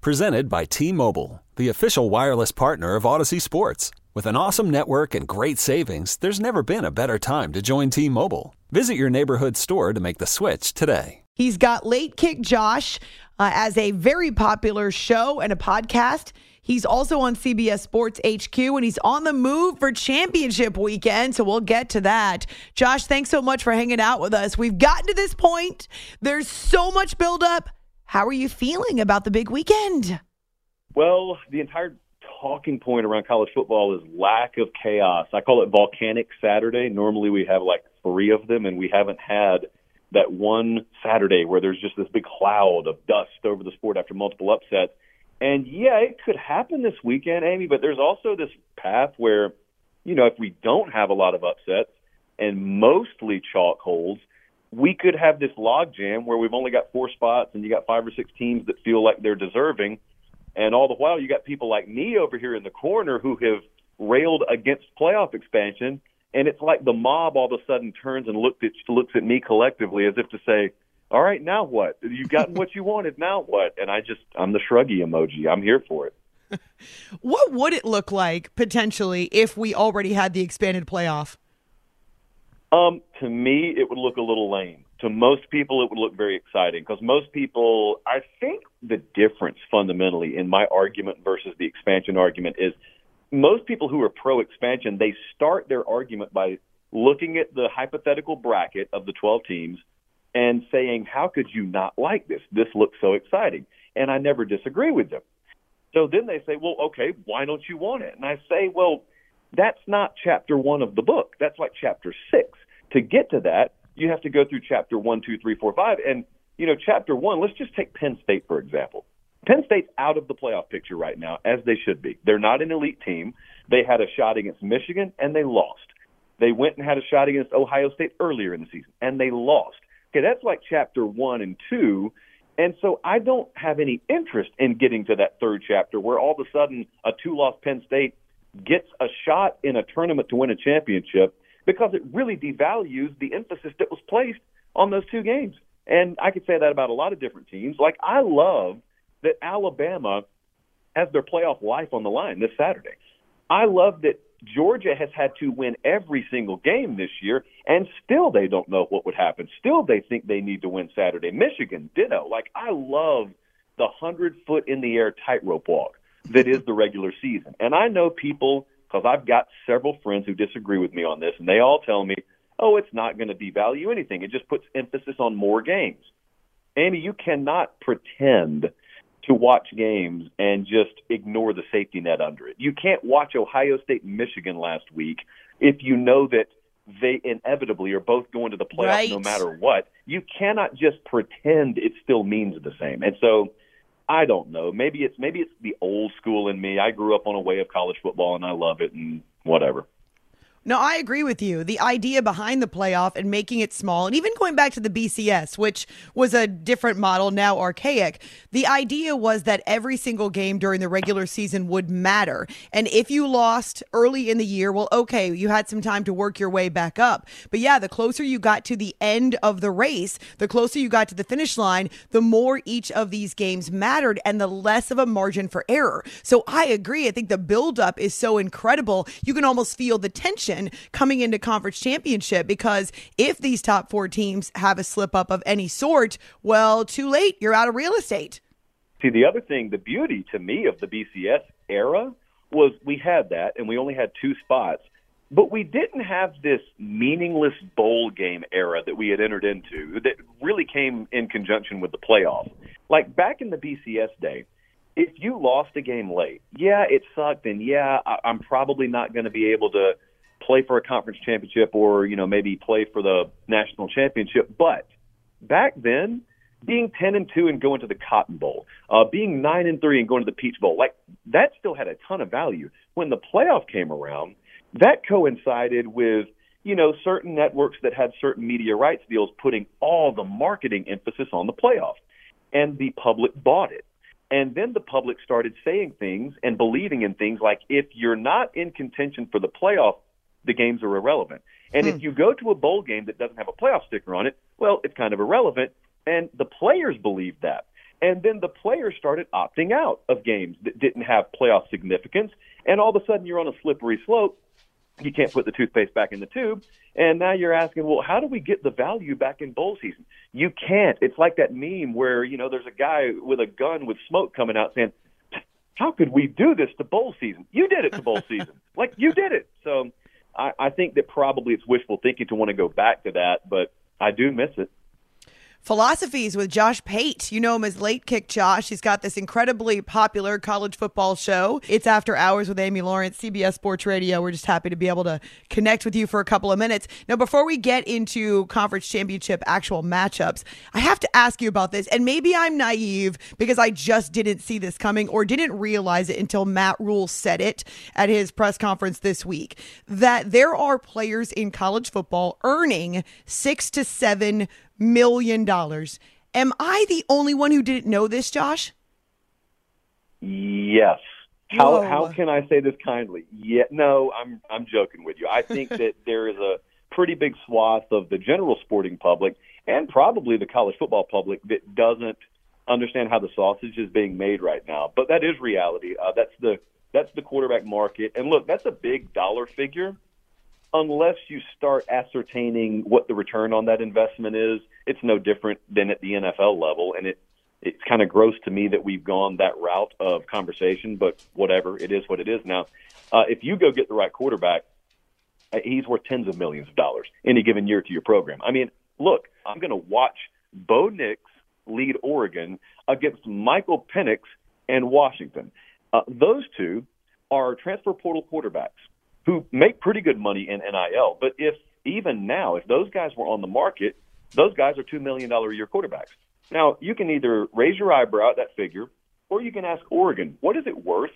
Presented by T Mobile, the official wireless partner of Audacy Sports. With an awesome network and great savings, there's never been a better time to join T Mobile. Visit your neighborhood store to make the switch today. He's got Late Kick Josh uh, as a very popular show and a podcast. He's also on CBS Sports HQ and he's on the move for championship weekend. So we'll get to that. Josh, thanks so much for hanging out with us. We've gotten to this point. There's so much buildup. How are you feeling about the big weekend? Well, the entire talking point around college football is lack of chaos. I call it volcanic Saturday. Normally we have like three of them, and we haven't had that one Saturday where there's just this big cloud of dust over the sport after multiple upsets. And yeah, it could happen this weekend, Amy, but there's also this path where, you know, if we don't have a lot of upsets and mostly chalk holds, we could have this logjam where we've only got four spots and you got five or six teams that feel like they're deserving. And all the while, you got people like me over here in the corner who have railed against playoff expansion and it's like the mob all of a sudden turns and looks at looks at me collectively as if to say, "All right, now what? You've gotten what you wanted. Now what?" And I just I'm the shruggy emoji. I'm here for it. what would it look like potentially if we already had the expanded playoff? Um, to me, it would look a little lame. To most people, it would look very exciting because most people, I think, the difference fundamentally in my argument versus the expansion argument is most people who are pro expansion, they start their argument by looking at the hypothetical bracket of the 12 teams and saying, How could you not like this? This looks so exciting. And I never disagree with them. So then they say, Well, okay, why don't you want it? And I say, Well, that's not chapter one of the book. That's like chapter six. To get to that, you have to go through chapter one, two, three, four, five. And, you know, chapter one, let's just take Penn State, for example. Penn State's out of the playoff picture right now, as they should be. They're not an elite team. They had a shot against Michigan, and they lost. They went and had a shot against Ohio State earlier in the season, and they lost. Okay, that's like chapter one and two. And so I don't have any interest in getting to that third chapter where all of a sudden a two loss Penn State gets a shot in a tournament to win a championship because it really devalues the emphasis that was placed on those two games. And I could say that about a lot of different teams. Like I love that Alabama has their playoff life on the line this Saturday. I love that Georgia has had to win every single game this year, and still they don't know what would happen. Still, they think they need to win Saturday. Michigan, ditto. Like, I love the 100 foot in the air tightrope walk that is the regular season. And I know people, because I've got several friends who disagree with me on this, and they all tell me, oh, it's not going to devalue anything. It just puts emphasis on more games. Amy, you cannot pretend to watch games and just ignore the safety net under it. You can't watch Ohio State and Michigan last week if you know that they inevitably are both going to the playoffs right. no matter what. You cannot just pretend it still means the same. And so I don't know. Maybe it's maybe it's the old school in me. I grew up on a way of college football and I love it and whatever. No, I agree with you. The idea behind the playoff and making it small, and even going back to the BCS, which was a different model, now archaic, the idea was that every single game during the regular season would matter. And if you lost early in the year, well, okay, you had some time to work your way back up. But yeah, the closer you got to the end of the race, the closer you got to the finish line, the more each of these games mattered and the less of a margin for error. So I agree. I think the buildup is so incredible. You can almost feel the tension coming into conference championship because if these top four teams have a slip up of any sort, well, too late. You're out of real estate. See, the other thing, the beauty to me of the BCS era was we had that and we only had two spots, but we didn't have this meaningless bowl game era that we had entered into that really came in conjunction with the playoffs. Like back in the BCS day, if you lost a game late, yeah, it sucked, and yeah, I'm probably not going to be able to play for a conference championship or, you know, maybe play for the national championship. But back then, being 10 and 2 and going to the Cotton Bowl, uh, being 9 and 3 and going to the Peach Bowl, like that still had a ton of value. When the playoff came around, that coincided with you know certain networks that had certain media rights deals putting all the marketing emphasis on the playoff, and the public bought it. And then the public started saying things and believing in things like if you're not in contention for the playoff, the games are irrelevant. And hmm. if you go to a bowl game that doesn't have a playoff sticker on it, well, it's kind of irrelevant. And the players believed that. And then the players started opting out of games that didn't have playoff significance. And all of a sudden, you're on a slippery slope. You can't put the toothpaste back in the tube. And now you're asking, well, how do we get the value back in bowl season? You can't. It's like that meme where, you know, there's a guy with a gun with smoke coming out saying, how could we do this to bowl season? You did it to bowl season. Like, you did it. So I, I think that probably it's wishful thinking to want to go back to that, but I do miss it. Philosophies with Josh Pate. You know him as Late Kick Josh. He's got this incredibly popular college football show. It's After Hours with Amy Lawrence, CBS Sports Radio. We're just happy to be able to connect with you for a couple of minutes. Now, before we get into conference championship actual matchups, I have to ask you about this. And maybe I'm naive because I just didn't see this coming or didn't realize it until Matt Rhule said it at his press conference this week that there are players in college football earning six to seven million dollars. Am I the only one who didn't know this, Josh? Yes. How Whoa. how can I say this kindly? Yeah, no, I'm I'm joking with you. I think that there is a pretty big swath of the general sporting public and probably the college football public that doesn't understand how the sausage is being made right now. But that is reality. Uh, that's the that's the quarterback market. And look, that's a big dollar figure unless you start ascertaining what the return on that investment is, it's no different than at the NFL level. And it it's kind of gross to me that we've gone that route of conversation, but whatever, it is what it is now. Uh, if you go get the right quarterback, uh, he's worth tens of millions of dollars any given year to your program. I mean, look, I'm going to watch Bo Nix lead Oregon against Michael Penix and Washington. Uh, those two are transfer portal quarterbacks who make pretty good money in NIL. But if even now, if those guys were on the market, those guys are $2 million a year quarterbacks. Now, you can either raise your eyebrow at that figure, or you can ask Oregon, what is it worth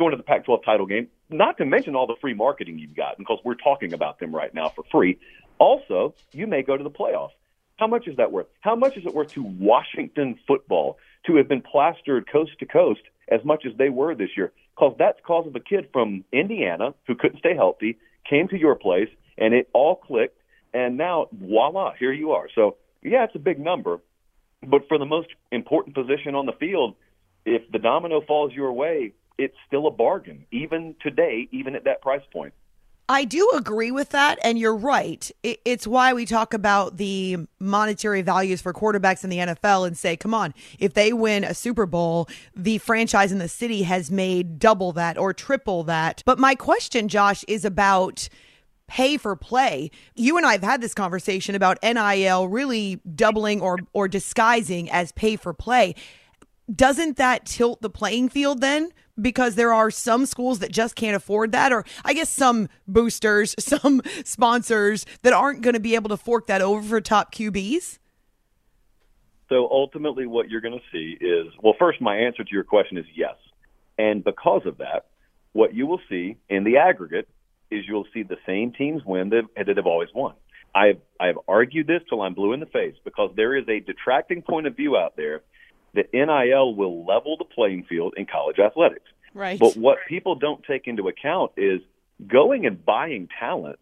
going to the Pac 12 title game? Not to mention all the free marketing you've got, because we're talking about them right now for free. Also, you may go to the playoffs. How much is that worth? How much is it worth to Washington football to have been plastered coast to coast as much as they were this year? Because that's cause of a kid from Indiana who couldn't stay healthy, came to your place, and it all clicked, and now voila, here you are. So yeah, it's a big number, but for the most important position on the field, if the domino falls your way, it's still a bargain, even today, even at that price point. I do agree with that, and you're right. It's why we talk about the monetary values for quarterbacks in the NFL and say, come on, if they win a Super Bowl, the franchise in the city has made double that or triple that. But my question, Josh, is about pay for play. You and I have had this conversation about NIL really doubling or or disguising as pay for play. Doesn't that tilt the playing field then? Because there are some schools that just can't afford that, or I guess some boosters, some sponsors that aren't going to be able to fork that over for top QBs? So ultimately, what you're going to see is well, first, my answer to your question is yes. And because of that, what you will see in the aggregate is you'll see the same teams win that, that have always won. I've, I've argued this till I'm blue in the face because there is a detracting point of view out there that NIL will level the playing field in college athletics. Right. But what people don't take into account is going and buying talent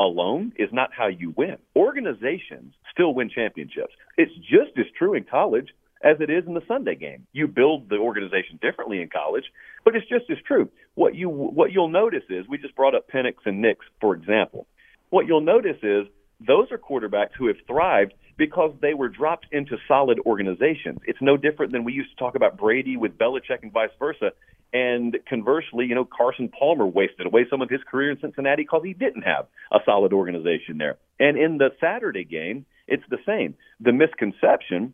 alone is not how you win. Organizations still win championships. It's just as true in college as it is in the Sunday game. You build the organization differently in college, but it's just as true. What you what you'll notice is we just brought up Penix and Nix for example. What you'll notice is those are quarterbacks who have thrived because they were dropped into solid organizations. It's no different than we used to talk about Brady with Belichick and vice versa. And conversely, you know, Carson Palmer wasted away some of his career in Cincinnati because he didn't have a solid organization there. And in the Saturday game, it's the same. The misconception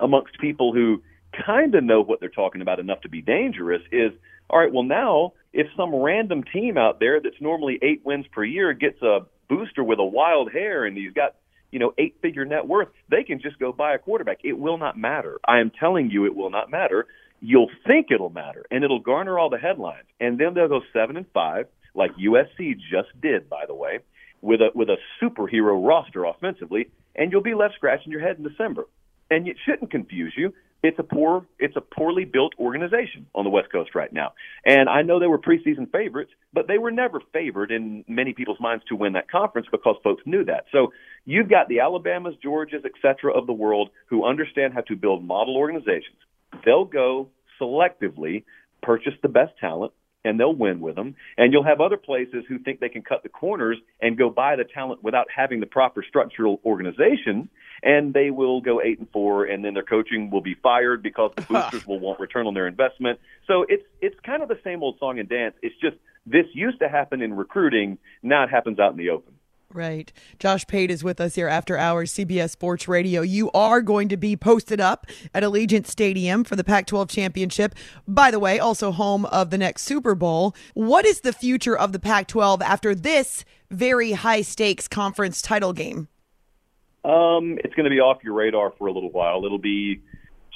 amongst people who kind of know what they're talking about enough to be dangerous is all right, well, now if some random team out there that's normally eight wins per year gets a booster with a wild hair and he's got you know, eight figure net worth, they can just go buy a quarterback. It will not matter. I am telling you, it will not matter. You'll think it'll matter, and it'll garner all the headlines. And then they'll go seven and five, like USC just did, by the way, with a with a superhero roster offensively, and you'll be left scratching your head in December. And it shouldn't confuse you it's a poor it's a poorly built organization on the West Coast right now. And I know they were preseason favorites, but they were never favored in many people's minds to win that conference because folks knew that. So you've got the Alabamas, Georgias, et cetera of the world who understand how to build model organizations. They'll go selectively purchase the best talent and they'll win with them. And you'll have other places who think they can cut the corners and go buy the talent without having the proper structural organization and they will go eight and four, and then their coaching will be fired because the boosters will want return on their investment. So it's it's kind of the same old song and dance. It's just this used to happen in recruiting, now it happens out in the open. Right. Josh Pate is with us here after hours, CBS Sports Radio. You are going to be posted up at Allegiant Stadium for the Pac 12 championship. By the way, also home of the next Super Bowl. What is the future of the Pac 12 after this very high stakes conference title game? Um, it's going to be off your radar for a little while. It'll be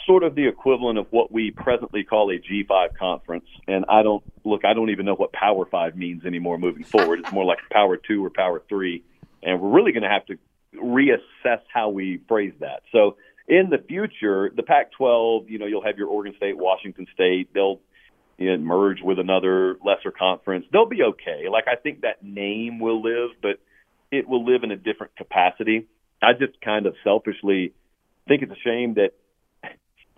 sort of the equivalent of what we presently call a G5 conference. And I don't look, I don't even know what Power Five means anymore moving forward. It's more like Power Two or Power Three. And we're really going to have to reassess how we phrase that. So in the future, the Pac 12, you know, you'll have your Oregon State, Washington State. They'll you know, merge with another lesser conference. They'll be okay. Like, I think that name will live, but it will live in a different capacity. I just kind of selfishly think it's a shame that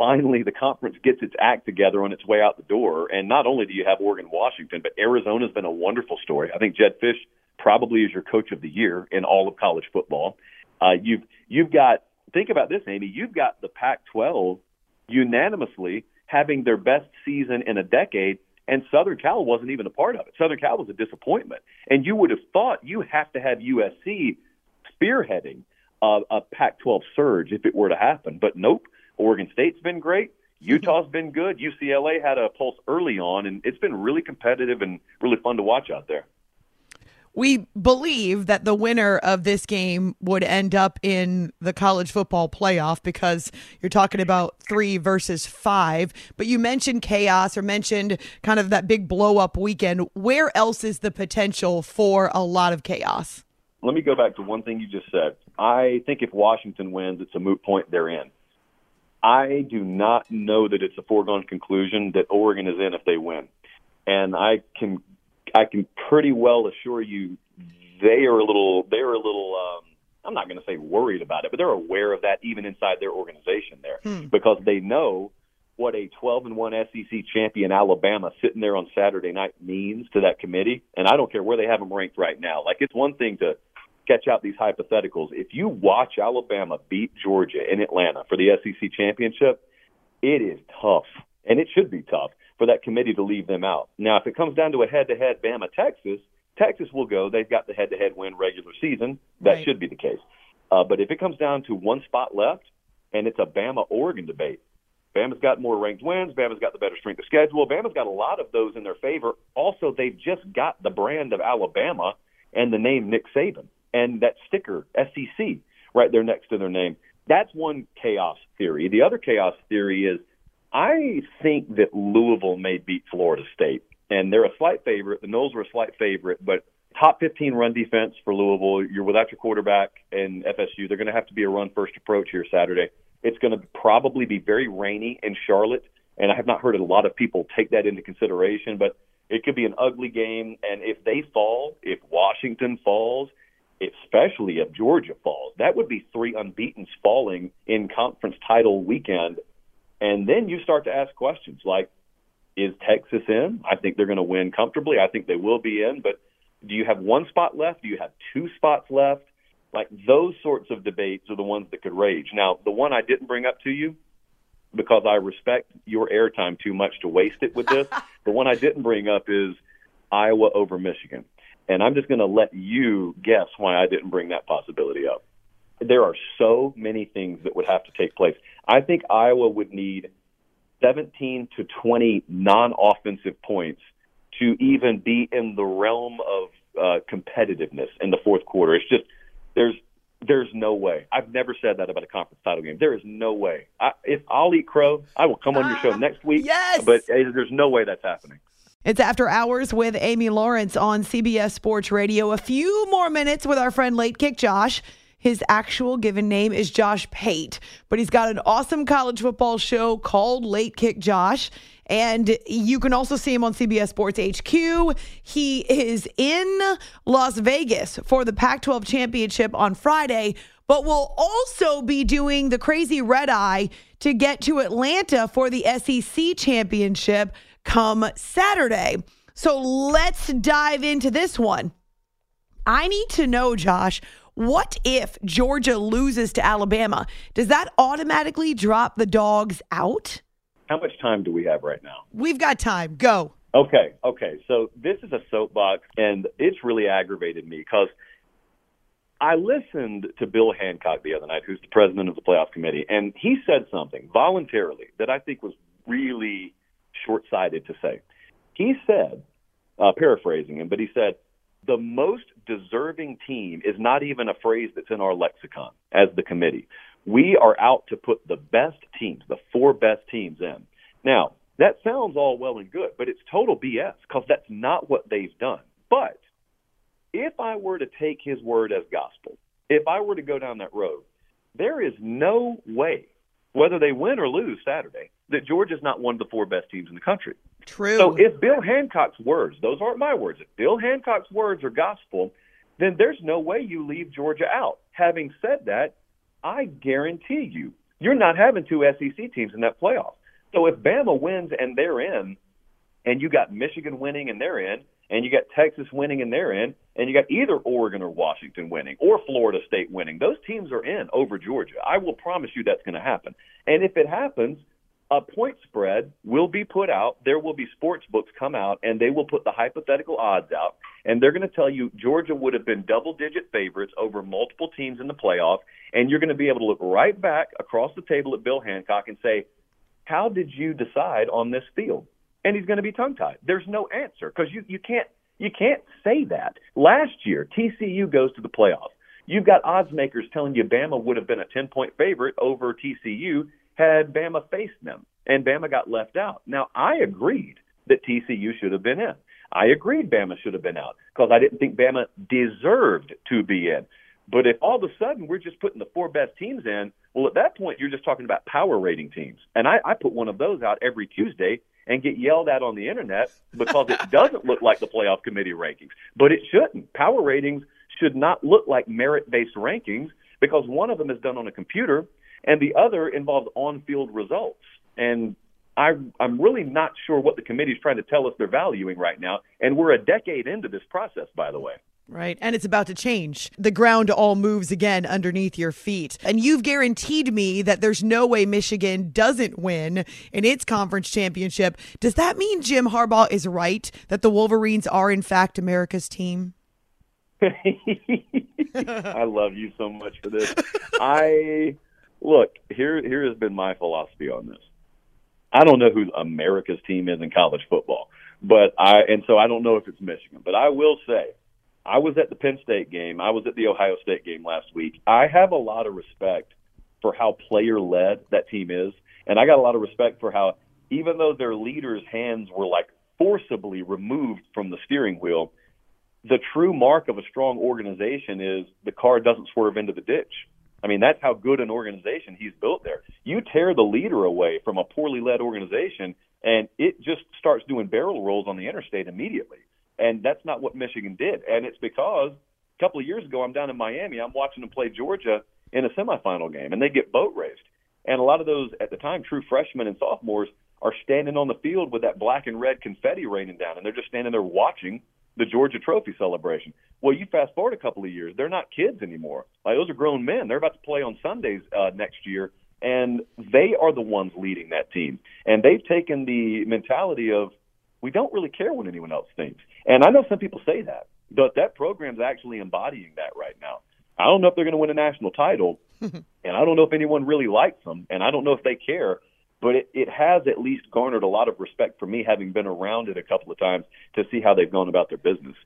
finally the conference gets its act together on its way out the door. And not only do you have Oregon, Washington, but Arizona's been a wonderful story. I think Jedd Fisch probably is your coach of the year in all of college football. Uh, you've you've got think about this, Amy. You've got the Pac-12 unanimously having their best season in a decade, and Southern Cal wasn't even a part of it. Southern Cal was a disappointment, and you would have thought you have to have USC spearheading a, a Pac-12 surge if it were to happen. But nope, Oregon State's been great. Mm-hmm. Utah's been good. UCLA had a pulse early on, and it's been really competitive and really fun to watch out there. We believe that the winner of this game would end up in the college football playoff because you're talking about three versus five. But you mentioned chaos or mentioned kind of that big blow up weekend. Where else is the potential for a lot of chaos? Let me go back to one thing you just said. I think if Washington wins, it's a moot point they're in. I do not know that it's a foregone conclusion that Oregon is in if they win. And I can I can pretty well assure you they are a little they're a little um I'm not going to say worried about it, but they're aware of that even inside their organization there hmm. because they know what a 12 and 1 SEC champion Alabama sitting there on Saturday night means to that committee. And I don't care where they have them ranked right now. Like it's one thing to sketch out these hypotheticals. If you watch Alabama beat Georgia in Atlanta for the SEC championship, it is tough, and it should be tough for that committee to leave them out. Now, if it comes down to a head-to-head Bama Texas, Texas will go. They've got the head-to-head win regular season. That right. should be the case. Uh, but if it comes down to one spot left, and it's a Bama Oregon debate, Bama's got more ranked wins. Bama's got the better strength of schedule. Bama's got a lot of those in their favor. Also, they've just got the brand of Alabama and the name Nick Saban and that sticker SEC right there next to their name. That's one chaos theory. The other chaos theory is I think that Louisville may beat Florida State, and they're a slight favorite. The Noles are a slight favorite, but top 15 run defense for Louisville. You're without your quarterback and FSU. They're going to have to be a run first approach here Saturday. It's going to probably be very rainy in Charlotte, and I have not heard a lot of people take that into consideration, but it could be an ugly game. And if they fall, if Washington falls, especially if Georgia falls. That would be three unbeaten's falling in conference title weekend. And then you start to ask questions like, is Texas in? I think they're going to win comfortably. I think they will be in. But do you have one spot left? Do you have two spots left? Like those sorts of debates are the ones that could rage. Now, the one I didn't bring up to you because I respect your airtime too much to waste it with this. the one I didn't bring up is Iowa over Michigan. And I'm just going to let you guess why I didn't bring that possibility up. There are so many things that would have to take place. I think Iowa would need 17 to 20 non offensive points to even be in the realm of uh, competitiveness in the fourth quarter. It's just, there's, There's no way. I've never said that about a conference title game. There is no way. I, if I'll eat crow, I will come on your show next week. Yes. But uh, there's no way that's happening. It's After Hours with Amy Lawrence on CBS Sports Radio. A few more minutes with our friend Late Kick Josh. His actual given name is Josh Pate, but he's got an awesome college football show called Late Kick Josh. And you can also see him on CBS Sports HQ. He is in Las Vegas for the Pac 12 championship on Friday, but will also be doing the crazy red eye to get to Atlanta for the SEC championship come Saturday. So let's dive into this one. I need to know, Josh, what if Georgia loses to Alabama? Does that automatically drop the dogs out? How much time do we have right now? We've got time. Go. Okay, okay. So this is a soapbox, and it's really aggravated me because I listened to Bill Hancock the other night, who's the president of the playoff committee, and he said something voluntarily that I think was really short sighted to say. He said, uh, paraphrasing him, but he said, the most deserving team is not even a phrase that's in our lexicon as the committee. We are out to put the best teams, the four best teams in. Now, that sounds all well and good, but it's total BS because that's not what they've done. But if I were to take his word as gospel, if I were to go down that road, there is no way, whether they win or lose Saturday, that Georgia's not one of the four best teams in the country. True. So if Bill Hancock's words, those aren't my words, if Bill Hancock's words are gospel, then there's no way you leave Georgia out. Having said that, I guarantee you, you're not having two SEC teams in that playoff. So if Bama wins and they're in, and you got Michigan winning and they're in, and you got Texas winning and they're in, and you got either Oregon or Washington winning or Florida State winning, those teams are in over Georgia. I will promise you that's going to happen. And if it happens, a point spread will be put out. There will be sports books come out, and they will put the hypothetical odds out. And they're going to tell you Georgia would have been double digit favorites over multiple teams in the playoff. And you're going to be able to look right back across the table at Bill Hancock and say, How did you decide on this field? And he's going to be tongue tied. There's no answer because you, you can't you can't say that. Last year, TCU goes to the playoff. You've got odds makers telling you Bama would have been a 10 point favorite over TCU had Bama faced them, and Bama got left out. Now, I agreed that TCU should have been in. I agreed Bama should have been out because I didn't think Bama deserved to be in. But if all of a sudden we're just putting the four best teams in, well, at that point you're just talking about power rating teams. And I, I put one of those out every Tuesday and get yelled at on the internet because it doesn't look like the playoff committee rankings. But it shouldn't. Power ratings should not look like merit based rankings because one of them is done on a computer and the other involves on-field results. And I, I'm really not sure what the committee is trying to tell us they're valuing right now. And we're a decade into this process, by the way. Right. And it's about to change. The ground all moves again underneath your feet. And you've guaranteed me that there's no way Michigan doesn't win in its conference championship. Does that mean Jim Harbaugh is right that the Wolverines are, in fact, America's team? I love you so much for this. I look, here here has been my philosophy on this. I don't know who America's team is in college football, but I and so I don't know if it's Michigan, but I will say I was at the Penn State game, I was at the Ohio State game last week. I have a lot of respect for how player led that team is, and I got a lot of respect for how even though their leaders' hands were like forcibly removed from the steering wheel, the true mark of a strong organization is the car doesn't swerve into the ditch. I mean, that's how good an organization he's built there. You tear the leader away from a poorly led organization, and it just starts doing barrel rolls on the interstate immediately. And that's not what Michigan did. And it's because a couple of years ago, I'm down in Miami. I'm watching them play Georgia in a semifinal game, and they get boat raced. And a lot of those, at the time, true freshmen and sophomores are standing on the field with that black and red confetti raining down, and they're just standing there watching the Georgia Trophy celebration. Well, you fast forward a couple of years, they're not kids anymore. Like those are grown men. They're about to play on Sundays uh, next year, and they are the ones leading that team. And they've taken the mentality of we don't really care what anyone else thinks. And I know some people say that, but that program's actually embodying that right now. I don't know if they're going to win a national title, and I don't know if anyone really likes them, and I don't know if they care but it, it has at least garnered a lot of respect for me having been around it a couple of times to see how they've gone about their business.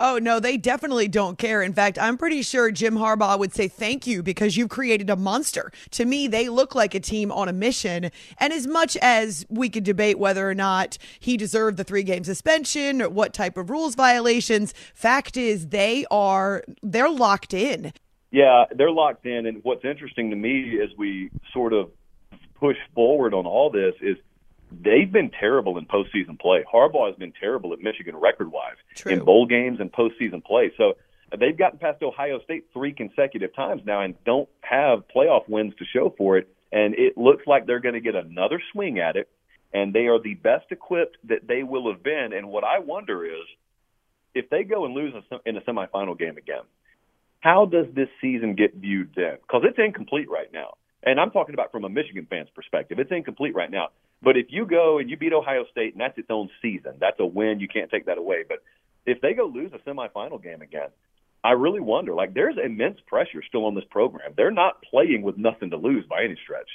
Oh, no, they definitely don't care. In fact, I'm pretty sure Jim Harbaugh would say thank you because you've created a monster. To me, they look like a team on a mission. And as much as we could debate whether or not he deserved the three game suspension or what type of rules violations, fact is they are they're locked in. Yeah, they're locked in. And what's interesting to me as we sort of push forward on all this is they've been terrible in postseason play. Harbaugh has been terrible at Michigan record wise in bowl games and postseason play. So they've gotten past Ohio State three consecutive times now and don't have playoff wins to show for it. And it looks like they're going to get another swing at it. And they are the best equipped that they will have been. And what I wonder is if they go and lose in a semifinal game again, how does this season get viewed then? Because it's incomplete right now. And I'm talking about from a Michigan fan's perspective. It's incomplete right now. But if you go and you beat Ohio State, and that's its own season, that's a win. You can't take that away. But if they go lose a semifinal game again, I really wonder. Like, there's immense pressure still on this program. They're not playing with nothing to lose by any stretch.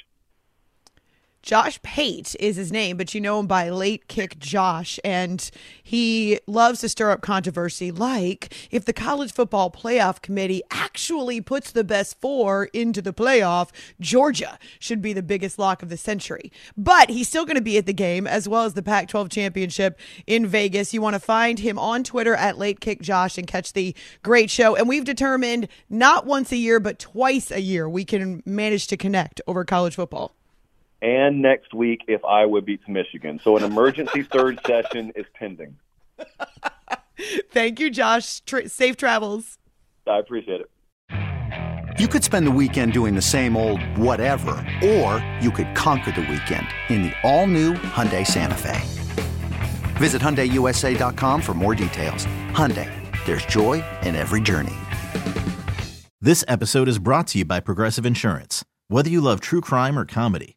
Josh Pate is his name, but you know him by Late Kick Josh. And he loves to stir up controversy, like if the college football playoff committee actually puts the best four into the playoff, Georgia should be the biggest lock of the century. But he's still going to be at the game, as well as the Pac 12 championship in Vegas. You want to find him on Twitter at Late Kick Josh and catch the great show. And we've determined not once a year, but twice a year we can manage to connect over college football and next week if Iowa beats Michigan. So an emergency third session is pending. Thank you, Josh. Tra- safe travels. I appreciate it. You could spend the weekend doing the same old whatever, or you could conquer the weekend in the all-new Hyundai Santa Fe. Visit HyundaiUSA.com for more details. Hyundai, there's joy in every journey. This episode is brought to you by Progressive Insurance. Whether you love true crime or comedy,